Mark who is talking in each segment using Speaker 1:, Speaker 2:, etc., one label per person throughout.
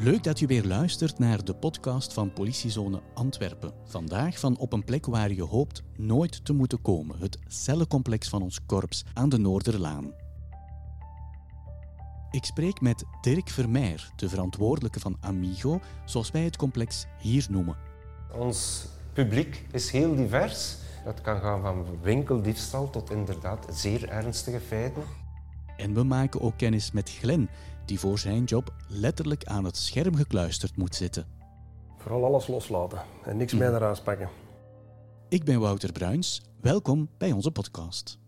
Speaker 1: Leuk dat je weer luistert naar de podcast van Politiezone Antwerpen. Vandaag van op een plek waar je hoopt nooit te moeten komen, het cellencomplex van ons korps aan de Noorderlaan. Ik spreek met Dirk Vermeer, de verantwoordelijke van Amigo, zoals wij het complex hier noemen.
Speaker 2: Ons publiek is heel divers. Dat kan gaan van winkeldiefstal tot inderdaad zeer ernstige feiten.
Speaker 1: En we maken ook kennis met Glenn, die voor zijn job letterlijk aan het scherm gekluisterd moet zitten.
Speaker 3: Vooral alles loslaten en niks meer eraan spakken.
Speaker 1: Ik ben Wouter Bruins. Welkom bij onze podcast.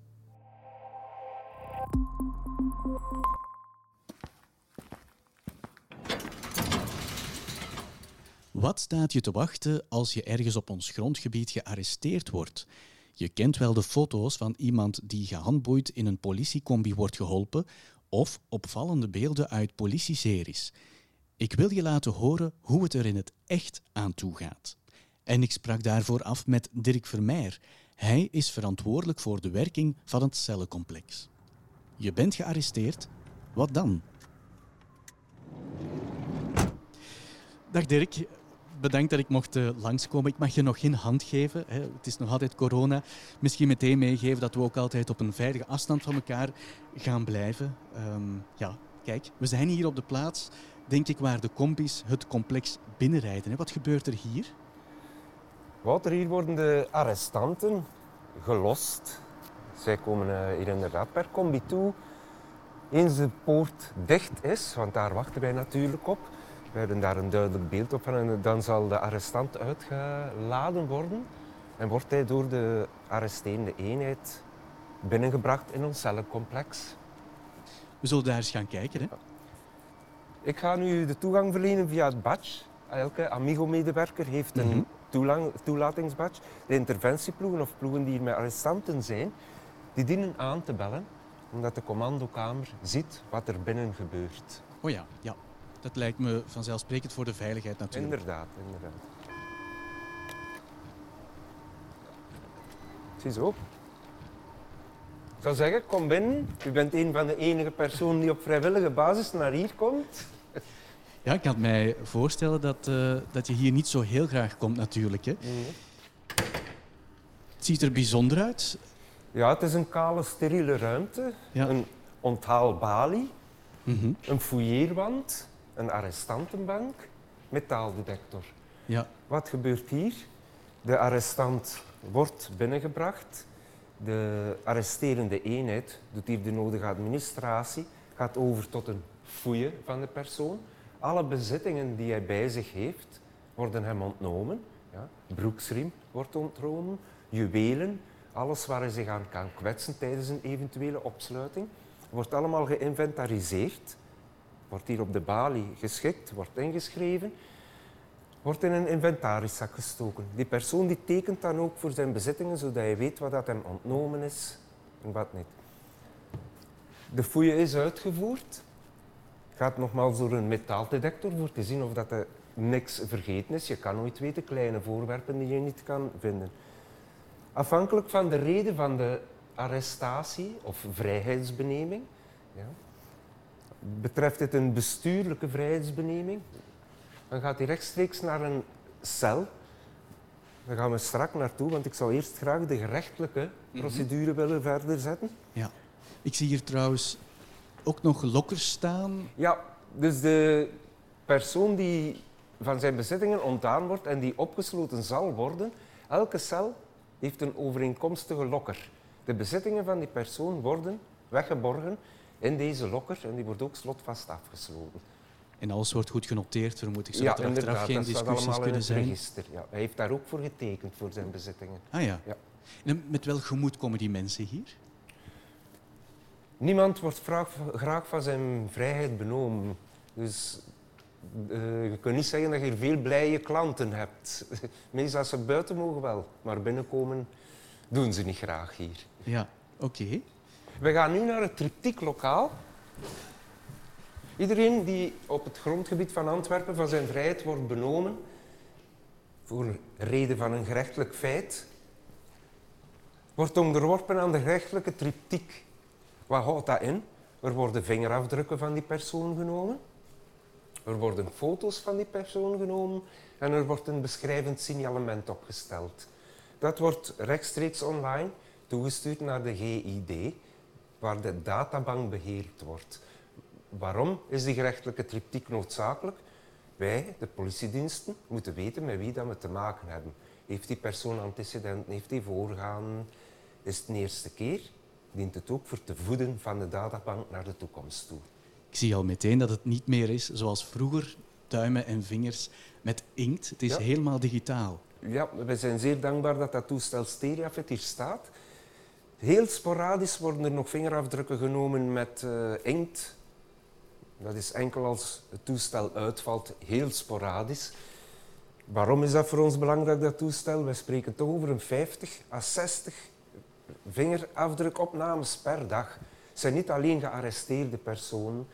Speaker 1: Wat staat je te wachten als je ergens op ons grondgebied gearresteerd wordt? Je kent wel de foto's van iemand die gehandboeid in een politiecombi wordt geholpen of opvallende beelden uit politieseries. Ik wil je laten horen hoe het er in het echt aan toe gaat. En ik sprak daarvoor af met Dirk Vermeer. Hij is verantwoordelijk voor de werking van het cellencomplex. Je bent gearresteerd, wat dan? Dag Dirk, bedankt dat ik mocht uh, langskomen. Ik mag je nog geen hand geven. Hè. Het is nog altijd corona. Misschien meteen meegeven dat we ook altijd op een veilige afstand van elkaar gaan blijven. Um, ja, kijk, we zijn hier op de plaats, denk ik, waar de combis het complex binnenrijden. Wat gebeurt er hier?
Speaker 2: Wouter, hier worden de arrestanten gelost. Zij komen uh, hier inderdaad per combi toe. Eens de poort dicht is, want daar wachten wij natuurlijk op, we hebben daar een duidelijk beeld op van en dan zal de arrestant uitgeladen worden en wordt hij door de arresterende eenheid binnengebracht in ons cellencomplex.
Speaker 1: We zullen daar eens gaan kijken. Hè?
Speaker 2: Ik ga nu de toegang verlenen via het badge. Elke Amigo-medewerker heeft een mm toelatingsbadge. De interventieploegen of ploegen die hier met arrestanten zijn, die dienen aan te bellen, omdat de commandokamer ziet wat er binnen gebeurt.
Speaker 1: Oh ja, ja. Dat lijkt me vanzelfsprekend voor de veiligheid natuurlijk.
Speaker 2: Inderdaad, inderdaad. Ziezo. Ik zou zeggen, kom binnen. U bent een van de enige personen die op vrijwillige basis naar hier komt.
Speaker 1: Ja, ik kan mij voorstellen dat, uh, dat je hier niet zo heel graag komt natuurlijk. Hè?
Speaker 2: Nee.
Speaker 1: Het ziet er bijzonder uit.
Speaker 2: Ja, het is een kale, steriele ruimte.
Speaker 1: Ja.
Speaker 2: Een onthaalbalie.
Speaker 1: Mhm.
Speaker 2: Een fouilleerwand een arrestantenbank, metaaldetector.
Speaker 1: Ja.
Speaker 2: Wat gebeurt hier? De arrestant wordt binnengebracht. De arresterende eenheid doet hier de nodige administratie, gaat over tot een fouille van de persoon. Alle bezittingen die hij bij zich heeft, worden hem ontnomen. Ja. Broeksriem wordt ontnomen, juwelen, alles waar hij zich aan kan kwetsen tijdens een eventuele opsluiting, wordt allemaal geïnventariseerd wordt hier op de balie geschikt, wordt ingeschreven, wordt in een inventariszak gestoken. Die persoon die tekent dan ook voor zijn bezittingen, zodat hij weet wat dat hem ontnomen is en wat niet. De fouille is uitgevoerd. Gaat nogmaals door een metaaldetector voor te zien of dat er niks vergeten is. Je kan nooit weten, kleine voorwerpen die je niet kan vinden. Afhankelijk van de reden van de arrestatie of vrijheidsbeneming, ja, Betreft het een bestuurlijke vrijheidsbeneming, dan gaat hij rechtstreeks naar een cel. Daar gaan we strak naartoe, want ik zou eerst graag de gerechtelijke procedure willen verder zetten.
Speaker 1: Ja. Ik zie hier trouwens ook nog lokkers staan.
Speaker 2: Ja, dus de persoon die van zijn bezittingen ontdaan wordt en die opgesloten zal worden, elke cel heeft een overeenkomstige lokker. De bezittingen van die persoon worden weggeborgen in deze lokker en die wordt ook slotvast afgesloten.
Speaker 1: En alles wordt goed genoteerd, vermoed ik, zodat ja, er achteraf geen discussies kunnen zijn.
Speaker 2: Register, ja. Hij heeft daar ook voor getekend, voor zijn bezittingen.
Speaker 1: Ah ja.
Speaker 2: ja.
Speaker 1: En met welk gemoed komen die mensen hier?
Speaker 2: Niemand wordt graag van zijn vrijheid benomen. Dus uh, je kunt niet zeggen dat je veel blije klanten hebt. Meestal als ze buiten mogen wel, maar binnenkomen doen ze niet graag hier.
Speaker 1: Ja, oké.
Speaker 2: We gaan nu naar het triptieklokaal. Iedereen die op het grondgebied van Antwerpen van zijn vrijheid wordt benomen voor reden van een gerechtelijk feit, wordt onderworpen aan de gerechtelijke triptiek. Wat houdt dat in? Er worden vingerafdrukken van die persoon genomen. Er worden foto's van die persoon genomen en er wordt een beschrijvend signalement opgesteld. Dat wordt rechtstreeks online toegestuurd naar de GID, waar de databank beheerd wordt. Waarom is die gerechtelijke triptiek noodzakelijk? Wij, de politiediensten, moeten weten met wie dat we te maken hebben. Heeft die persoon antecedenten? Heeft die voorgaan? Is het de eerste keer? Dient het ook voor te voeden van de databank naar de toekomst toe.
Speaker 1: Ik zie al meteen dat het niet meer is zoals vroeger, duimen en vingers met inkt. Het is
Speaker 2: Ja.
Speaker 1: helemaal digitaal.
Speaker 2: Ja, we zijn zeer dankbaar dat dat toestel Stereafit hier staat. Heel sporadisch worden er nog vingerafdrukken genomen met eh, inkt. Dat is enkel als het toestel uitvalt, heel sporadisch. Waarom is dat voor ons belangrijk, dat toestel? We spreken toch over een 50 à 60 vingerafdrukopnames per dag. Het zijn niet alleen gearresteerde personen,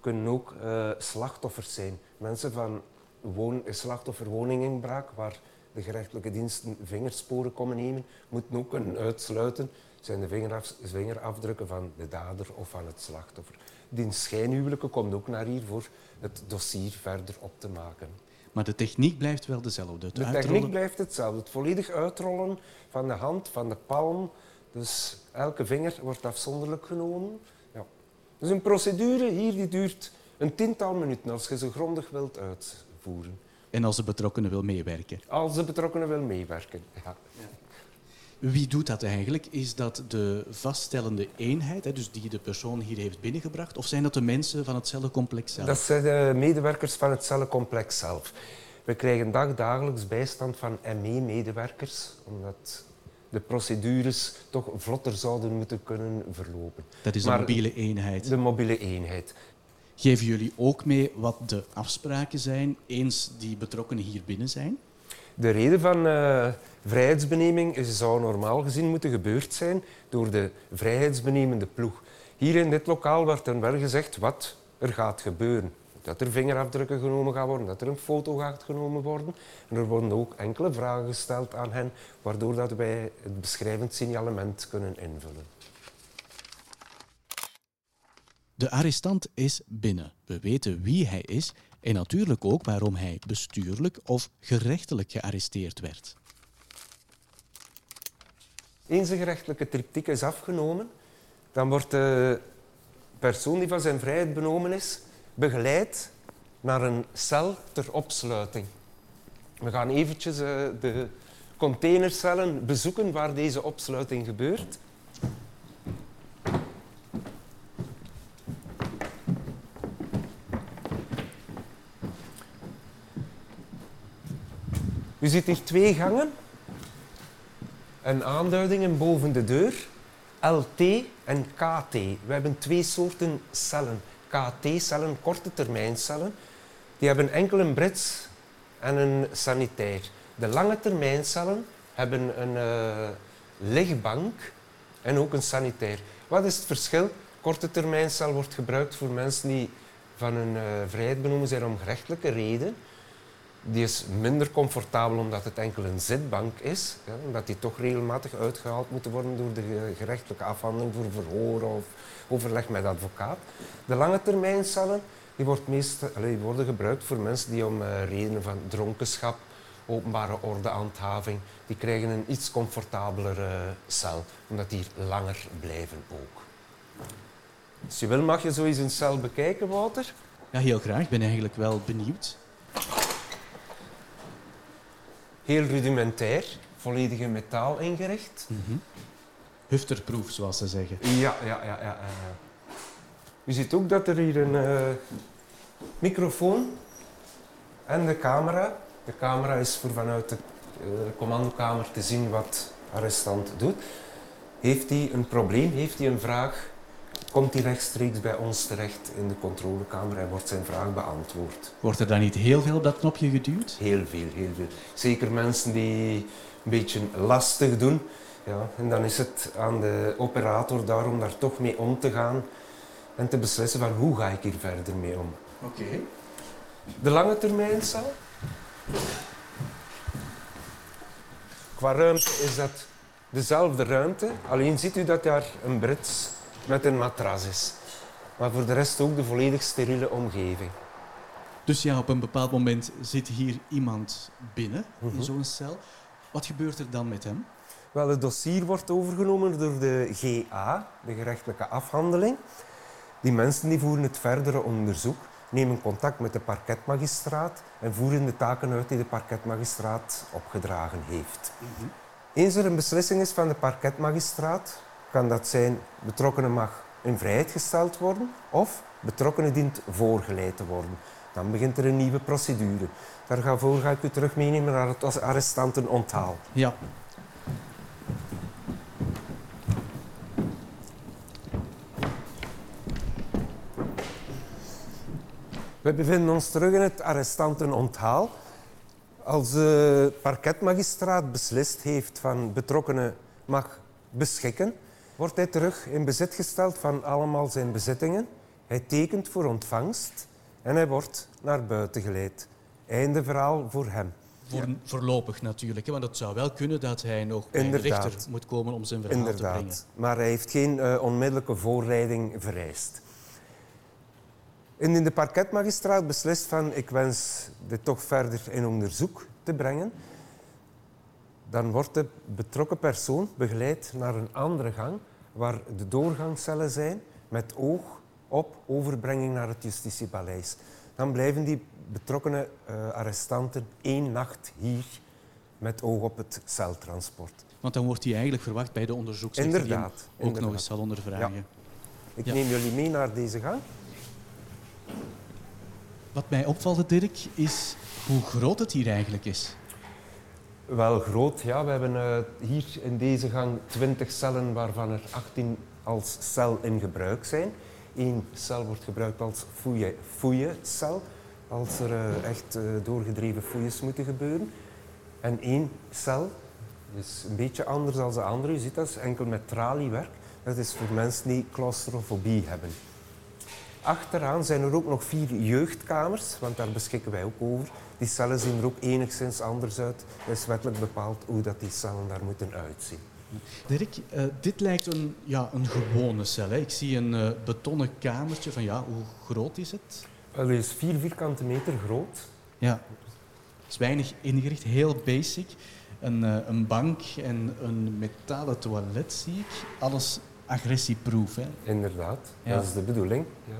Speaker 2: kunnen ook eh, slachtoffers zijn. Mensen van woon, slachtoffer woninginbraak, waar de gerechtelijke diensten vingersporen komen nemen, moeten ook kunnen uitsluiten zijn de vingeraf, vingerafdrukken van de dader of van het slachtoffer. Die schijnhuwelijke komt ook naar hier voor het dossier verder op te maken.
Speaker 1: Maar de techniek blijft wel dezelfde. Het
Speaker 2: De
Speaker 1: uitrollen-
Speaker 2: techniek blijft hetzelfde. Het volledig uitrollen van de hand, van de palm. Dus elke vinger wordt afzonderlijk genomen. Ja. Dus een procedure hier die duurt een tiental minuten als je ze grondig wilt uitvoeren.
Speaker 1: En als de betrokkenen wil meewerken.
Speaker 2: Als de betrokkenen wil meewerken. Ja.
Speaker 1: Wie doet dat eigenlijk? Is dat de vaststellende eenheid, hè, dus die de persoon hier heeft binnengebracht? Of zijn dat de mensen van het cellencomplex zelf?
Speaker 2: Dat zijn de medewerkers van het cellencomplex zelf. We krijgen dag, dagelijks bijstand van ME-medewerkers, omdat de procedures toch vlotter zouden moeten kunnen verlopen.
Speaker 1: Dat is
Speaker 2: Maar-
Speaker 1: mobiele eenheid.
Speaker 2: De mobiele eenheid.
Speaker 1: Geven jullie ook mee wat de afspraken zijn eens die betrokkenen hier binnen zijn?
Speaker 2: De reden van eh, vrijheidsbeneming zou normaal gezien moeten gebeurd zijn door de vrijheidsbenemende ploeg. Hier in dit lokaal werd dan wel gezegd wat er gaat gebeuren. Dat er vingerafdrukken genomen gaan worden, dat er een foto gaat genomen worden. En er worden ook enkele vragen gesteld aan hen, waardoor dat wij het beschrijvend signalement kunnen invullen.
Speaker 1: De arrestant is binnen. We weten wie hij is en natuurlijk ook waarom hij bestuurlijk of gerechtelijk gearresteerd werd.
Speaker 2: Gerechtelijke triptiek is afgenomen, dan wordt de persoon die van zijn vrijheid benomen is, begeleid naar een cel ter opsluiting. We gaan eventjes eh, de containercellen bezoeken waar deze opsluiting gebeurt. U ziet hier twee gangen en aanduidingen boven de deur. LT en KT. We hebben twee soorten cellen. KT-cellen, korte termijncellen, die hebben enkel een brits en een sanitair. De lange termijncellen hebben een eh, lichtbank en ook een sanitair. Wat is het verschil? Korte termijncel wordt gebruikt voor mensen die van hun eh, vrijheid benomen zijn om gerechtelijke reden. Die is minder comfortabel omdat het enkel een zitbank is. Omdat die toch regelmatig uitgehaald moeten worden door de ge- gerechtelijke afhandeling voor verhoor of overleg met advocaat. De lange termijncellen die wordt meest, allee, die worden gebruikt voor mensen die om eh, redenen van dronkenschap, openbare ordehandhaving, die krijgen een iets comfortabelere cel, omdat die langer blijven ook. Als je wil mag je zo eens een cel bekijken, Wouter.
Speaker 1: Ja, heel graag. Ik ben eigenlijk wel benieuwd.
Speaker 2: Heel rudimentair, volledig in metaal ingericht.
Speaker 1: Hufterproef, zoals ze zeggen.
Speaker 2: Ja, ja, ja. ja. U ziet ook dat er hier een eh, microfoon en de camera. De camera is voor vanuit de eh, commandokamer te zien wat arrestant doet. Heeft hij een probleem, heeft hij een vraag, komt hij rechtstreeks bij ons terecht in de controlekamer en wordt zijn vraag beantwoord.
Speaker 1: Wordt er dan niet heel veel op dat knopje geduwd?
Speaker 2: Heel veel, heel veel. Zeker mensen die een beetje lastig doen. Ja, en dan is het aan de operator daarom daar toch mee om te gaan en te beslissen van hoe ga ik hier verder mee om.
Speaker 1: Oké.
Speaker 2: De lange termijncel. Qua ruimte is dat dezelfde ruimte, alleen ziet u dat daar een brits met een matras is. Maar voor de rest ook de volledig steriele omgeving.
Speaker 1: Dus ja, op een bepaald moment zit hier iemand binnen in
Speaker 2: Mhm.
Speaker 1: zo'n cel. Wat gebeurt er dan met hem?
Speaker 2: Wel, het dossier wordt overgenomen door de GA, de gerechtelijke afhandeling. Die mensen die voeren het verdere onderzoek, nemen contact met de parketmagistraat en voeren de taken uit die de parketmagistraat opgedragen heeft. Eens er een beslissing is van de parketmagistraat, kan dat zijn betrokkenen mag in vrijheid gesteld worden of betrokkenen dient voorgeleid te worden. Dan begint er een nieuwe procedure. Daarvoor ga ik u terug meenemen naar het arrestantenonthaal.
Speaker 1: Ja.
Speaker 2: We bevinden ons terug in het arrestantenonthaal. Als de parketmagistraat beslist heeft van betrokkenen mag beschikken, wordt hij terug in bezit gesteld van allemaal zijn bezittingen. Hij tekent voor ontvangst en hij wordt naar buiten geleid. Einde verhaal voor hem.
Speaker 1: Voor, Voorlopig natuurlijk, hè, want het zou wel kunnen dat hij nog bij de rechter moet komen om zijn verhaal te brengen.
Speaker 2: Inderdaad. Maar hij heeft geen eh, onmiddellijke voorleiding vereist. Indien de parketmagistraat beslist van ik wens dit toch verder in onderzoek te brengen, dan wordt de betrokken persoon begeleid naar een andere gang waar de doorgangscellen zijn met oog op overbrenging naar het justitiepaleis. Dan blijven die betrokkenen eh, arrestanten één nacht hier met oog op het celtransport.
Speaker 1: Want dan wordt hij eigenlijk verwacht bij de onderzoeksrechter die
Speaker 2: Inderdaad.
Speaker 1: ook nog eens zal ondervragen.
Speaker 2: Ik
Speaker 1: Ja.
Speaker 2: neem jullie mee naar deze gang.
Speaker 1: Wat mij opvalt, Dirk, is hoe groot het hier eigenlijk is.
Speaker 2: Wel groot, ja. We hebben eh, hier in deze gang 20 cellen, waarvan er 18 als cel in gebruik zijn. Eén cel wordt gebruikt als fouille- fouillecel, als er eh, echt eh, doorgedreven fouilles moeten gebeuren. En één cel is een beetje anders dan de andere. U ziet dat enkel met traliewerk. Dat is voor mensen die claustrofobie hebben. Achteraan zijn er ook nog vier jeugdkamers, want daar beschikken wij ook over. Die cellen zien er ook enigszins anders uit. Het is wettelijk bepaald hoe dat die cellen daar moeten uitzien.
Speaker 1: Dirk, eh, dit lijkt een, ja, een gewone cel. Hè. Ik zie een eh, betonnen kamertje van ja, hoe groot is het?
Speaker 2: Wel, die is vier vierkante meter groot.
Speaker 1: Ja, het is weinig ingericht, heel basic. Een, eh, een bank en een metalen toilet zie ik. Alles agressieproof. Hè.
Speaker 2: Inderdaad,
Speaker 1: Ja.
Speaker 2: dat is de bedoeling. Ja.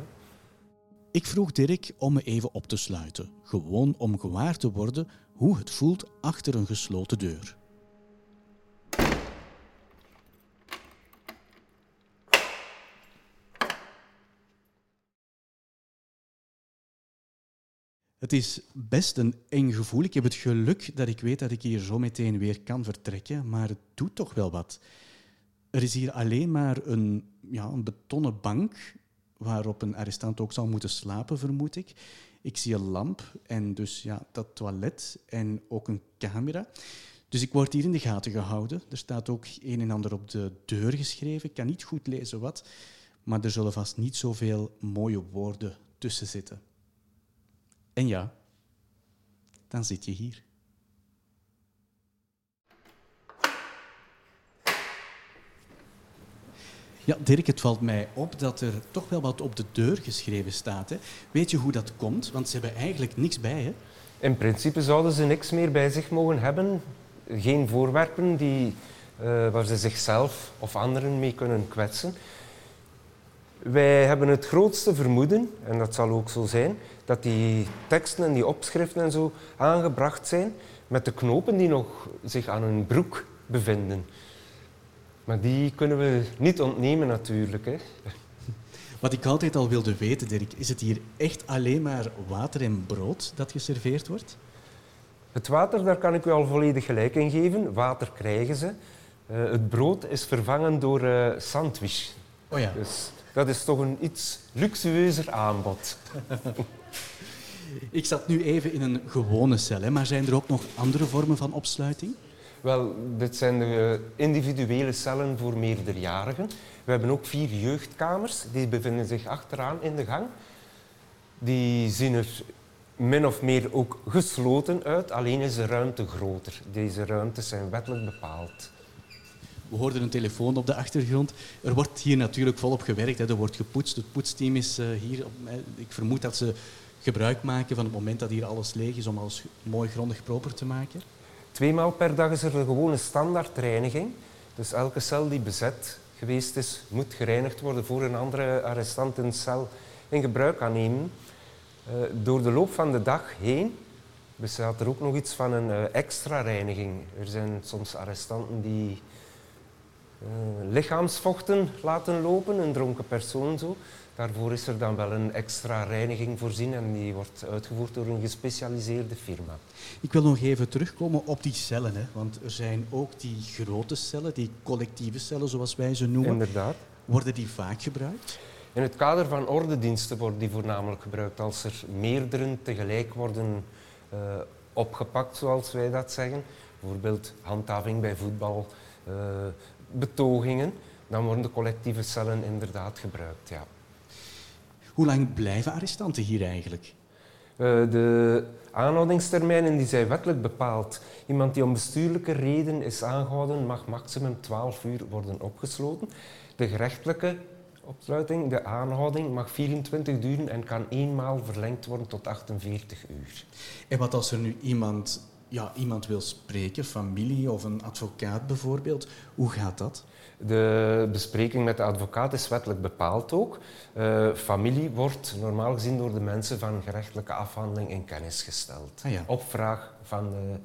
Speaker 1: Ik vroeg Dirk om me even op te sluiten. Gewoon om gewaar te worden hoe het voelt achter een gesloten deur. Het is best een eng gevoel. Ik heb het geluk dat ik weet dat ik hier zo meteen weer kan vertrekken, maar het doet toch wel wat. Er is hier alleen maar een, ja, een betonnen bank waarop een arrestant ook zal moeten slapen, vermoed ik. Ik zie een lamp en dus ja, dat toilet en ook een camera. Dus ik word hier in de gaten gehouden. Er staat ook een en ander op de deur geschreven. Ik kan niet goed lezen wat, maar er zullen vast niet zoveel mooie woorden tussen zitten. En ja, dan zit je hier. Ja, Dirk, het valt mij op dat er toch wel wat op de deur geschreven staat. Hè. Weet je hoe dat komt? Want ze hebben eigenlijk niks bij, hè?
Speaker 2: In principe zouden ze niks meer bij zich mogen hebben. Geen voorwerpen die, eh, waar ze zichzelf of anderen mee kunnen kwetsen. Wij hebben het grootste vermoeden, en dat zal ook zo zijn, dat die teksten en die opschriften en zo aangebracht zijn met de knopen die nog zich aan hun broek bevinden. Maar die kunnen we niet ontnemen natuurlijk. Hè.
Speaker 1: Wat ik altijd al wilde weten, Dirk, is het hier echt alleen maar water en brood dat geserveerd wordt?
Speaker 2: Het water, daar kan ik u al volledig gelijk in geven. Water krijgen ze. Eh, het brood is vervangen door eh, sandwich.
Speaker 1: Oh ja.
Speaker 2: Dus dat is toch een iets luxueuzer aanbod.
Speaker 1: Ik zat nu even in een gewone cel, hè, maar zijn er ook nog andere vormen van opsluiting?
Speaker 2: Wel, dit zijn de individuele cellen voor meerderjarigen. We hebben ook vier jeugdkamers. Die bevinden zich achteraan in de gang. Die zien er min of meer ook gesloten uit, alleen is de ruimte groter. Deze ruimtes zijn wettelijk bepaald.
Speaker 1: We hoorden een telefoon op de achtergrond. Er wordt hier natuurlijk volop gewerkt. Hè. Er wordt gepoetst. Het poetsteam is eh, hier. Ik vermoed dat ze gebruik maken van het moment dat hier alles leeg is om alles mooi grondig proper te maken?
Speaker 2: Tweemaal per dag is er een gewone standaardreiniging. Dus elke cel die bezet geweest is, moet gereinigd worden voor een andere arrestant een cel in gebruik kan nemen. Uh, door de loop van de dag heen bestaat er ook nog iets van een uh, extra reiniging. Er zijn soms arrestanten die uh, lichaamsvochten laten lopen, een dronken persoon zo. Daarvoor is er dan wel een extra reiniging voorzien en die wordt uitgevoerd door een gespecialiseerde firma.
Speaker 1: Ik wil nog even terugkomen op die cellen, hè? want er zijn ook die grote cellen, die collectieve cellen zoals wij ze noemen.
Speaker 2: Inderdaad.
Speaker 1: Worden die vaak gebruikt?
Speaker 2: In het kader van ordediensten worden die voornamelijk gebruikt als er meerdere tegelijk worden uh, opgepakt, zoals wij dat zeggen. Bijvoorbeeld handhaving bij voetbal, uh, betogingen. Dan worden de collectieve cellen inderdaad gebruikt, ja.
Speaker 1: Hoe lang blijven arrestanten hier eigenlijk?
Speaker 2: Uh, de aanhoudingstermijnen die zijn wettelijk bepaald. Iemand die om bestuurlijke reden is aangehouden mag maximum 12 uur worden opgesloten. De gerechtelijke opsluiting, de aanhouding, mag 24 duren en kan eenmaal verlengd worden tot 48 uur.
Speaker 1: En wat als er nu iemand, ja, iemand wil spreken, familie of een advocaat bijvoorbeeld, hoe gaat dat?
Speaker 2: De bespreking met de advocaat is wettelijk bepaald ook. Uh, familie wordt normaal gezien door de mensen van gerechtelijke afhandeling in kennis gesteld.
Speaker 1: Ah, ja.
Speaker 2: Op vraag van de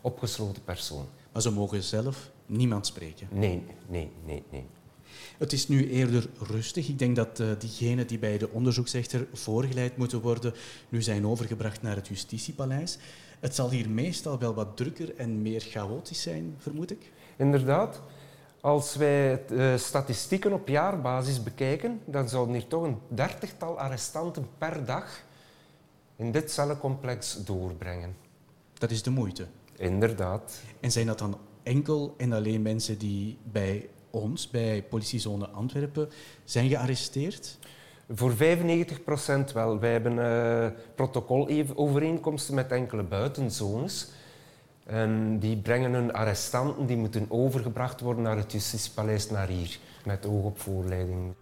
Speaker 2: opgesloten persoon.
Speaker 1: Maar ze mogen zelf niemand spreken?
Speaker 2: Nee, nee, nee, nee.
Speaker 1: Het is nu eerder rustig. Ik denk dat uh, diegenen die bij de onderzoeksrechter voorgeleid moeten worden, nu zijn overgebracht naar het justitiepaleis. Het zal hier meestal wel wat drukker en meer chaotisch zijn, vermoed ik?
Speaker 2: Inderdaad. Als wij de statistieken op jaarbasis bekijken, dan zouden hier toch een dertigtal arrestanten per dag in dit cellencomplex doorbrengen.
Speaker 1: Dat is de moeite?
Speaker 2: Inderdaad.
Speaker 1: En zijn dat dan enkel en alleen mensen die bij ons, bij politiezone Antwerpen, zijn gearresteerd?
Speaker 2: Voor 95% wel. Wij hebben uh, protocolovereenkomsten met enkele buitenzones. En die brengen hun arrestanten, die moeten overgebracht worden naar het justitiepaleis naar hier, met oog op voorleiding.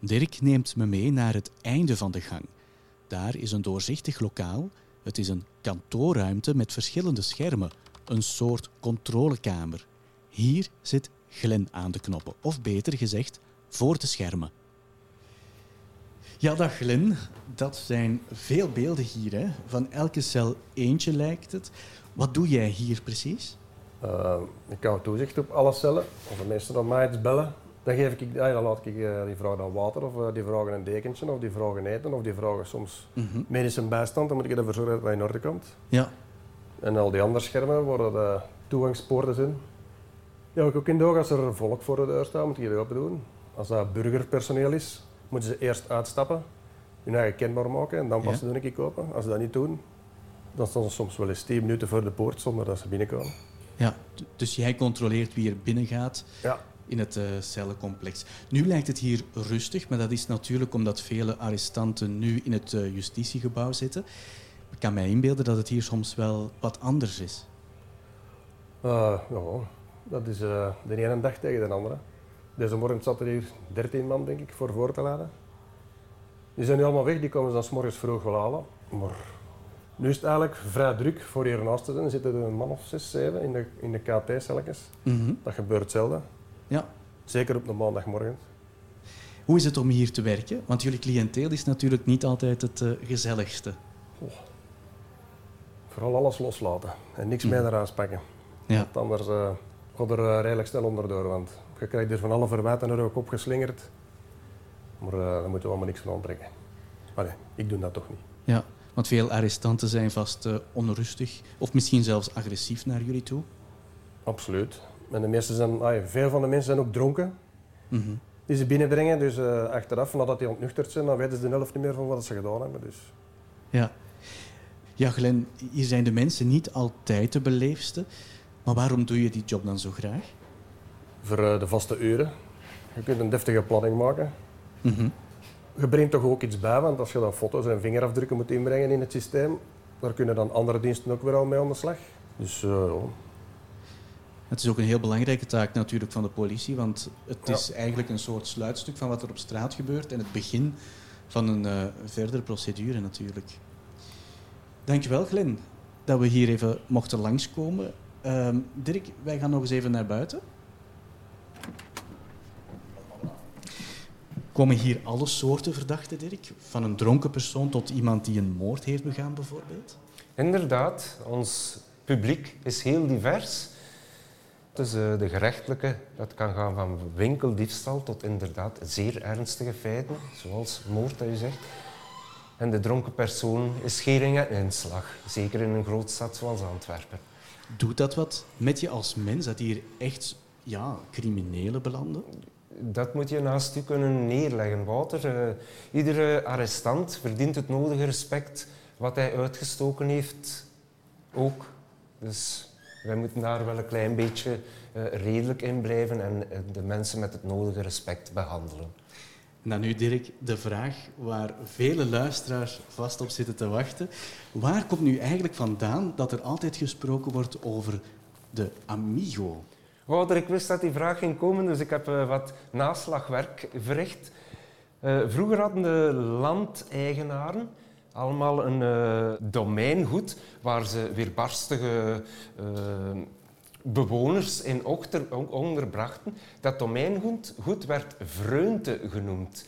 Speaker 1: Dirk neemt me mee naar het einde van de gang. Daar is een doorzichtig lokaal. Het is een kantoorruimte met verschillende schermen, een soort controlekamer. Hier zit Glen aan de knoppen, of beter gezegd, voor de schermen. Ja, dag Glen. Dat zijn veel beelden hier. Hè? Van elke cel eentje lijkt het. Wat doe jij hier precies?
Speaker 3: Uh, ik hou toezicht op alle cellen. Als de mensen dan mij iets bellen, dan, geef ik, ja, dan laat ik uh, die vragen dan water, of uh, die vragen een dekentje, of die vragen eten, of die vragen soms mm -hmm. medische bijstand. Dan moet ik ervoor zorgen dat hij in orde komt.
Speaker 1: Ja.
Speaker 3: En al die andere schermen waar de toegangspoorten zijn. Ja, ik ook in de als er volk voor de deur staat, moet je dat open doen. Als dat burgerpersoneel is, moeten ze eerst uitstappen, hun eigen kenbaar maken en dan pas ja. doen ik open. Als ze dat niet doen, dan staan ze soms wel eens 10 minuten voor de poort zonder dat ze binnenkomen.
Speaker 1: Ja, dus jij controleert wie er binnen gaat
Speaker 3: ja.
Speaker 1: in het uh, cellencomplex. Nu lijkt het hier rustig, maar dat is natuurlijk omdat vele arrestanten nu in het uh, justitiegebouw zitten. Ik kan mij inbeelden dat het hier soms wel wat anders is.
Speaker 3: Uh, ja, dat is de ene dag tegen de andere. Deze morgen zat er hier 13 man, denk ik, voor voor te laden. Die zijn nu allemaal weg, die komen ze dan s morgens vroeg wel halen. Maar nu is het eigenlijk vrij druk voor hier naast te zijn. Er zitten een man of zes, zeven in de, in de KT-celletjes.
Speaker 1: Mm -hmm.
Speaker 3: Dat gebeurt zelden.
Speaker 1: Ja.
Speaker 3: Zeker op de maandagmorgen.
Speaker 1: Hoe is het om hier te werken? Want jullie cliënteel is natuurlijk niet altijd het uh, gezelligste.
Speaker 3: Oh. Vooral alles loslaten en niks mm. meer eraan pakken.
Speaker 1: Ja.
Speaker 3: Want anders uh, gaat er uh, redelijk snel onderdoor. Want je krijgt er van alle verwijten er ook opgeslingerd. Maar uh, daar moeten we allemaal niks van aantrekken. Allee, ik doe dat toch niet.
Speaker 1: Ja, want veel arrestanten zijn vast uh, onrustig of misschien zelfs agressief naar jullie toe.
Speaker 3: Absoluut. En de meeste zijn, ah, veel van de mensen zijn ook dronken.
Speaker 1: Mm -hmm.
Speaker 3: Die ze binnendringen, dus uh, achteraf, nadat die ontnuchterd zijn, dan weten ze de helft niet meer van wat ze gedaan hebben. Dus.
Speaker 1: Ja. ja, Glenn, hier zijn de mensen niet altijd de beleefdste. Maar waarom doe je die job dan zo graag?
Speaker 3: Voor uh, de vaste uren. Je kunt een deftige planning maken.
Speaker 1: Mm -hmm.
Speaker 3: Je brengt toch ook iets bij, want als je dan foto's en vingerafdrukken moet inbrengen in het systeem, daar kunnen dan andere diensten ook weer al mee aan de slag. Dus uh, ja.
Speaker 1: Het is ook een heel belangrijke taak natuurlijk van de politie, want het is ja. eigenlijk een soort sluitstuk van wat er op straat gebeurt en het begin van een uh, verdere procedure natuurlijk. Dankjewel, Glen, dat we hier even mochten langskomen. Uh, Dirk, wij gaan nog eens even naar buiten. Komen hier alle soorten verdachten, Dirk? Van een dronken persoon tot iemand die een moord heeft begaan, bijvoorbeeld?
Speaker 2: Inderdaad, ons publiek is heel divers. Dus uh, de gerechtelijke, dat kan gaan van winkeldiefstal tot inderdaad zeer ernstige feiten, zoals moord, dat je zegt. En de dronken persoon is schering en inslag, zeker in een groot stad zoals Antwerpen.
Speaker 1: Doet dat wat met je als mens, dat hier echt ja, criminelen belanden?
Speaker 2: Dat moet je naast u kunnen neerleggen, Wouter. Uh, iedere arrestant verdient het nodige respect wat hij uitgestoken heeft ook. Dus wij moeten daar wel een klein beetje uh, redelijk in blijven en uh, de mensen met het nodige respect behandelen.
Speaker 1: En dan nu, Dirk, de vraag waar vele luisteraars vast op zitten te wachten. Waar komt nu eigenlijk vandaan dat er altijd gesproken wordt over de amigo?
Speaker 2: Wouter, ik wist dat die vraag ging komen, dus ik heb uh, wat naslagwerk verricht. vroeger hadden de landeigenaren allemaal een uh, domeingoed waar ze weerbarstige bewoners in onderbrachten. Dat domeingoed goed werd vreunte genoemd.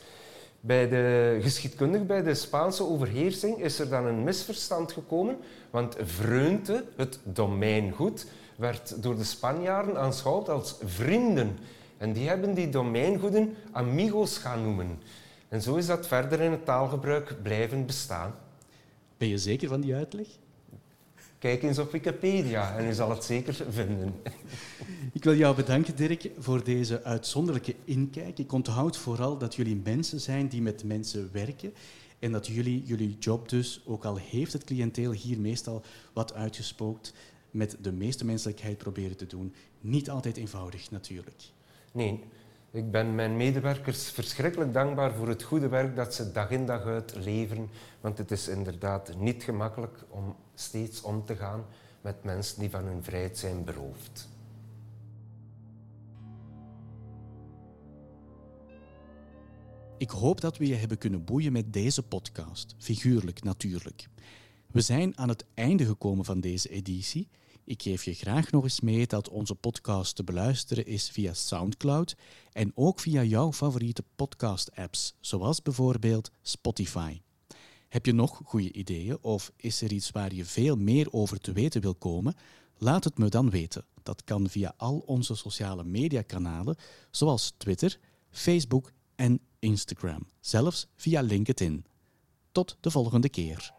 Speaker 2: Bij de geschiedkundige, bij de Spaanse overheersing, is er dan een misverstand gekomen, want vreunte, het domeingoed, werd door de Spanjaarden aanschouwd als vrienden. En die hebben die domeingoeden amigos gaan noemen. En zo is dat verder in het taalgebruik blijven bestaan.
Speaker 1: Ben je zeker van die uitleg?
Speaker 2: Kijk eens op Wikipedia en u zal het zeker vinden.
Speaker 1: Ik wil jou bedanken, Dirk, voor deze uitzonderlijke inkijk. Ik onthoud vooral dat jullie mensen zijn die met mensen werken en dat jullie jullie job dus, ook al heeft het cliënteel hier meestal wat uitgespookt, met de meeste menselijkheid proberen te doen. Niet altijd eenvoudig, natuurlijk.
Speaker 2: Nee, ik ben mijn medewerkers verschrikkelijk dankbaar voor het goede werk dat ze dag in dag uit leveren. Want het is inderdaad niet gemakkelijk om steeds om te gaan met mensen die van hun vrijheid zijn beroofd.
Speaker 1: Ik hoop dat we je hebben kunnen boeien met deze podcast, figuurlijk natuurlijk. We zijn aan het einde gekomen van deze editie. Ik geef je graag nog eens mee dat onze podcast te beluisteren is via SoundCloud en ook via jouw favoriete podcast-apps, zoals bijvoorbeeld Spotify. Heb je nog goede ideeën of is er iets waar je veel meer over te weten wil komen? Laat het me dan weten. Dat kan via al onze sociale mediakanalen, zoals Twitter, Facebook en Instagram, zelfs via LinkedIn. Tot de volgende keer.